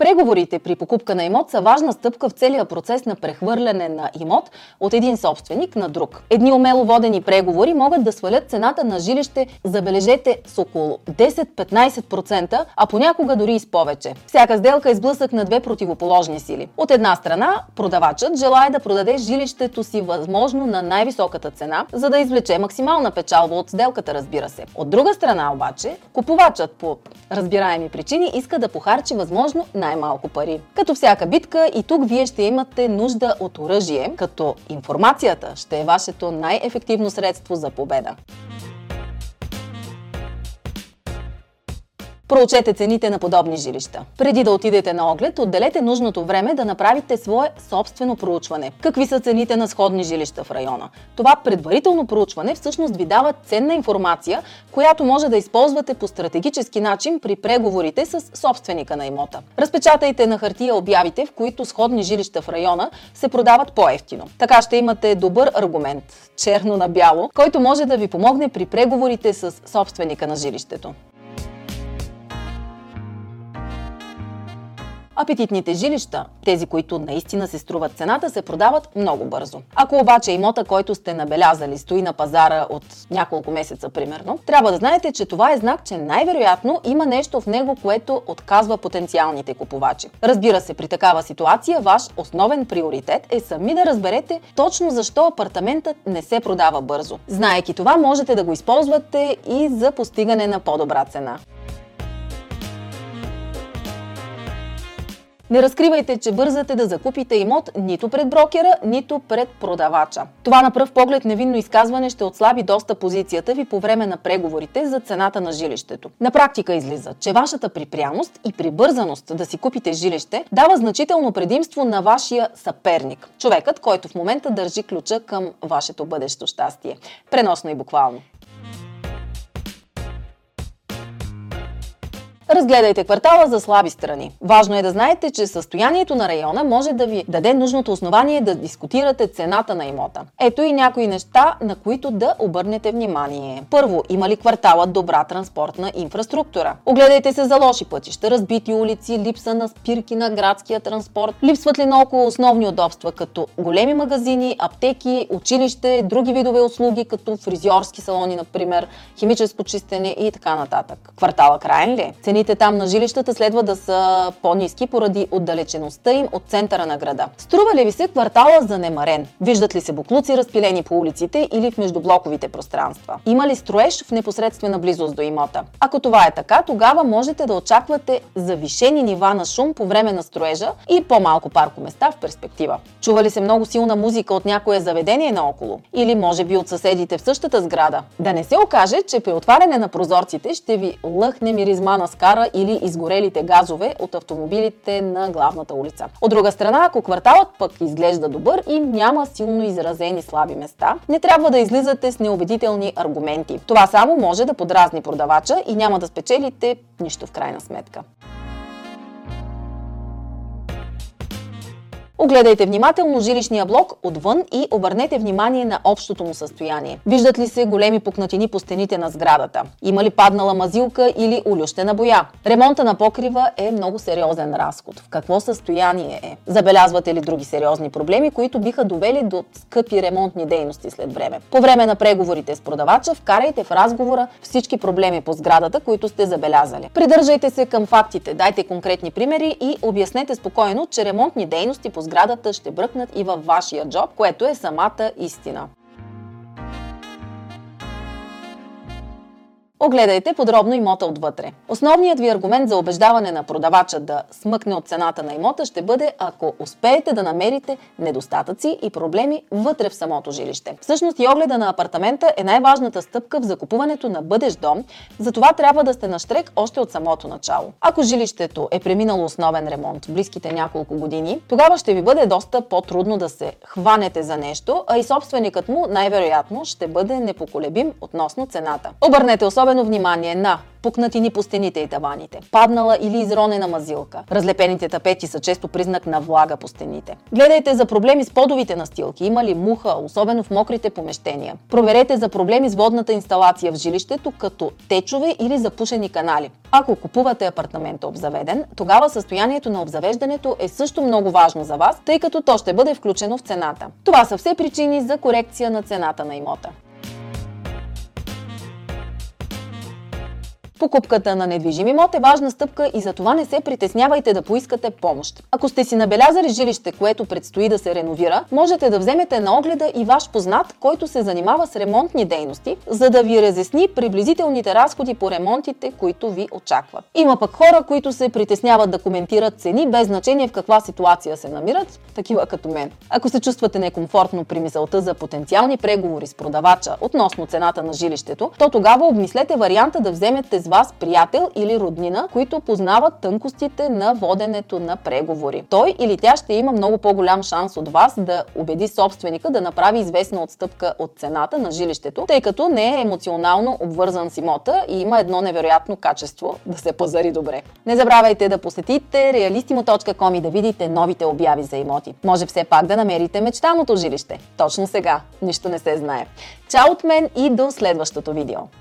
Преговорите при покупка на имот са важна стъпка в целия процес на прехвърляне на имот от един собственик на друг. Едни умело водени преговори могат да свалят цената на жилище, забележете, с около 10-15%, а понякога дори и с повече. Всяка сделка е сблъсък на две противоположни сили. От една страна, продавачът желая да продаде жилището си възможно на най-високата цена, за да извлече максимална печалба от сделката, разбира се. От друга страна обаче, купувачът по разбираеми причини иска да похарчи възможно най най-малко пари. Като всяка битка и тук вие ще имате нужда от оръжие, като информацията ще е вашето най-ефективно средство за победа. Проучете цените на подобни жилища. Преди да отидете на оглед, отделете нужното време да направите свое собствено проучване. Какви са цените на сходни жилища в района? Това предварително проучване всъщност ви дава ценна информация, която може да използвате по стратегически начин при преговорите с собственика на имота. Разпечатайте на хартия обявите, в които сходни жилища в района се продават по-ефтино. Така ще имате добър аргумент, черно на бяло, който може да ви помогне при преговорите с собственика на жилището. Апетитните жилища, тези, които наистина се струват цената, се продават много бързо. Ако обаче имота, който сте набелязали, стои на пазара от няколко месеца, примерно, трябва да знаете, че това е знак, че най-вероятно има нещо в него, което отказва потенциалните купувачи. Разбира се, при такава ситуация ваш основен приоритет е сами да разберете точно защо апартаментът не се продава бързо. Знаеки това, можете да го използвате и за постигане на по-добра цена. Не разкривайте, че бързате да закупите имот нито пред брокера, нито пред продавача. Това на пръв поглед невинно изказване ще отслаби доста позицията ви по време на преговорите за цената на жилището. На практика излиза, че вашата припряност и прибързаност да си купите жилище дава значително предимство на вашия съперник. Човекът, който в момента държи ключа към вашето бъдещо щастие. Преносно и буквално. Разгледайте квартала за слаби страни. Важно е да знаете, че състоянието на района може да ви даде нужното основание да дискутирате цената на имота. Ето и някои неща, на които да обърнете внимание. Първо, има ли кварталът добра транспортна инфраструктура? Огледайте се за лоши пътища, разбити улици, липса на спирки на градския транспорт, липсват ли на около основни удобства, като големи магазини, аптеки, училище, други видове услуги, като фризьорски салони, например, химическо чистене и така нататък. Квартала краен ли? Е? Цените там на жилищата следва да са по-низки поради отдалечеността им от центъра на града. Струва ли ви се квартала занемарен? Виждат ли се буклуци разпилени по улиците или в междублоковите пространства? Има ли строеж в непосредствена близост до имота? Ако това е така, тогава можете да очаквате завишени нива на шум по време на строежа и по-малко паркоместа в перспектива. Чува ли се много силна музика от някое заведение наоколо? Или може би от съседите в същата сграда? Да не се окаже, че при отваряне на прозорците ще ви лъхне миризма на скара пожара или изгорелите газове от автомобилите на главната улица. От друга страна, ако кварталът пък изглежда добър и няма силно изразени слаби места, не трябва да излизате с неубедителни аргументи. Това само може да подразни продавача и няма да спечелите нищо в крайна сметка. Огледайте внимателно жилищния блок отвън и обърнете внимание на общото му състояние. Виждат ли се големи пукнатини по стените на сградата? Има ли паднала мазилка или улющена боя? Ремонта на покрива е много сериозен разход. В какво състояние е? Забелязвате ли други сериозни проблеми, които биха довели до скъпи ремонтни дейности след време? По време на преговорите с продавача вкарайте в разговора всички проблеми по сградата, които сте забелязали. Придържайте се към фактите, дайте конкретни примери и обяснете спокойно, че ремонтни дейности по сградата ще бръкнат и във вашия джоб, което е самата истина. Огледайте подробно имота отвътре. Основният ви аргумент за убеждаване на продавача да смъкне от цената на имота ще бъде ако успеете да намерите недостатъци и проблеми вътре в самото жилище. Всъщност и огледа на апартамента е най-важната стъпка в закупуването на бъдещ дом, затова трябва да сте на штрек още от самото начало. Ако жилището е преминало основен ремонт в близките няколко години, тогава ще ви бъде доста по-трудно да се хванете за нещо, а и собственикът му най-вероятно ще бъде непоколебим относно цената. Обърнете особено особено внимание на пукнатини по стените и таваните, паднала или изронена мазилка. Разлепените тапети са често признак на влага по стените. Гледайте за проблеми с подовите настилки, има ли муха, особено в мокрите помещения. Проверете за проблеми с водната инсталация в жилището, като течове или запушени канали. Ако купувате апартамента обзаведен, тогава състоянието на обзавеждането е също много важно за вас, тъй като то ще бъде включено в цената. Това са все причини за корекция на цената на имота. Покупката на недвижим имот е важна стъпка и за това не се притеснявайте да поискате помощ. Ако сте си набелязали жилище, което предстои да се реновира, можете да вземете на огледа и ваш познат, който се занимава с ремонтни дейности, за да ви разясни приблизителните разходи по ремонтите, които ви очакват. Има пък хора, които се притесняват да коментират цени без значение в каква ситуация се намират, такива като мен. Ако се чувствате некомфортно при мисълта за потенциални преговори с продавача относно цената на жилището, то тогава обмислете варианта да вземете вас приятел или роднина, които познават тънкостите на воденето на преговори. Той или тя ще има много по-голям шанс от вас да убеди собственика да направи известна отстъпка от цената на жилището, тъй като не е емоционално обвързан с имота и има едно невероятно качество да се пазари добре. Не забравяйте да посетите realistimo.com и да видите новите обяви за имоти. Може все пак да намерите мечтаното жилище. Точно сега. Нищо не се знае. Чао от мен и до следващото видео!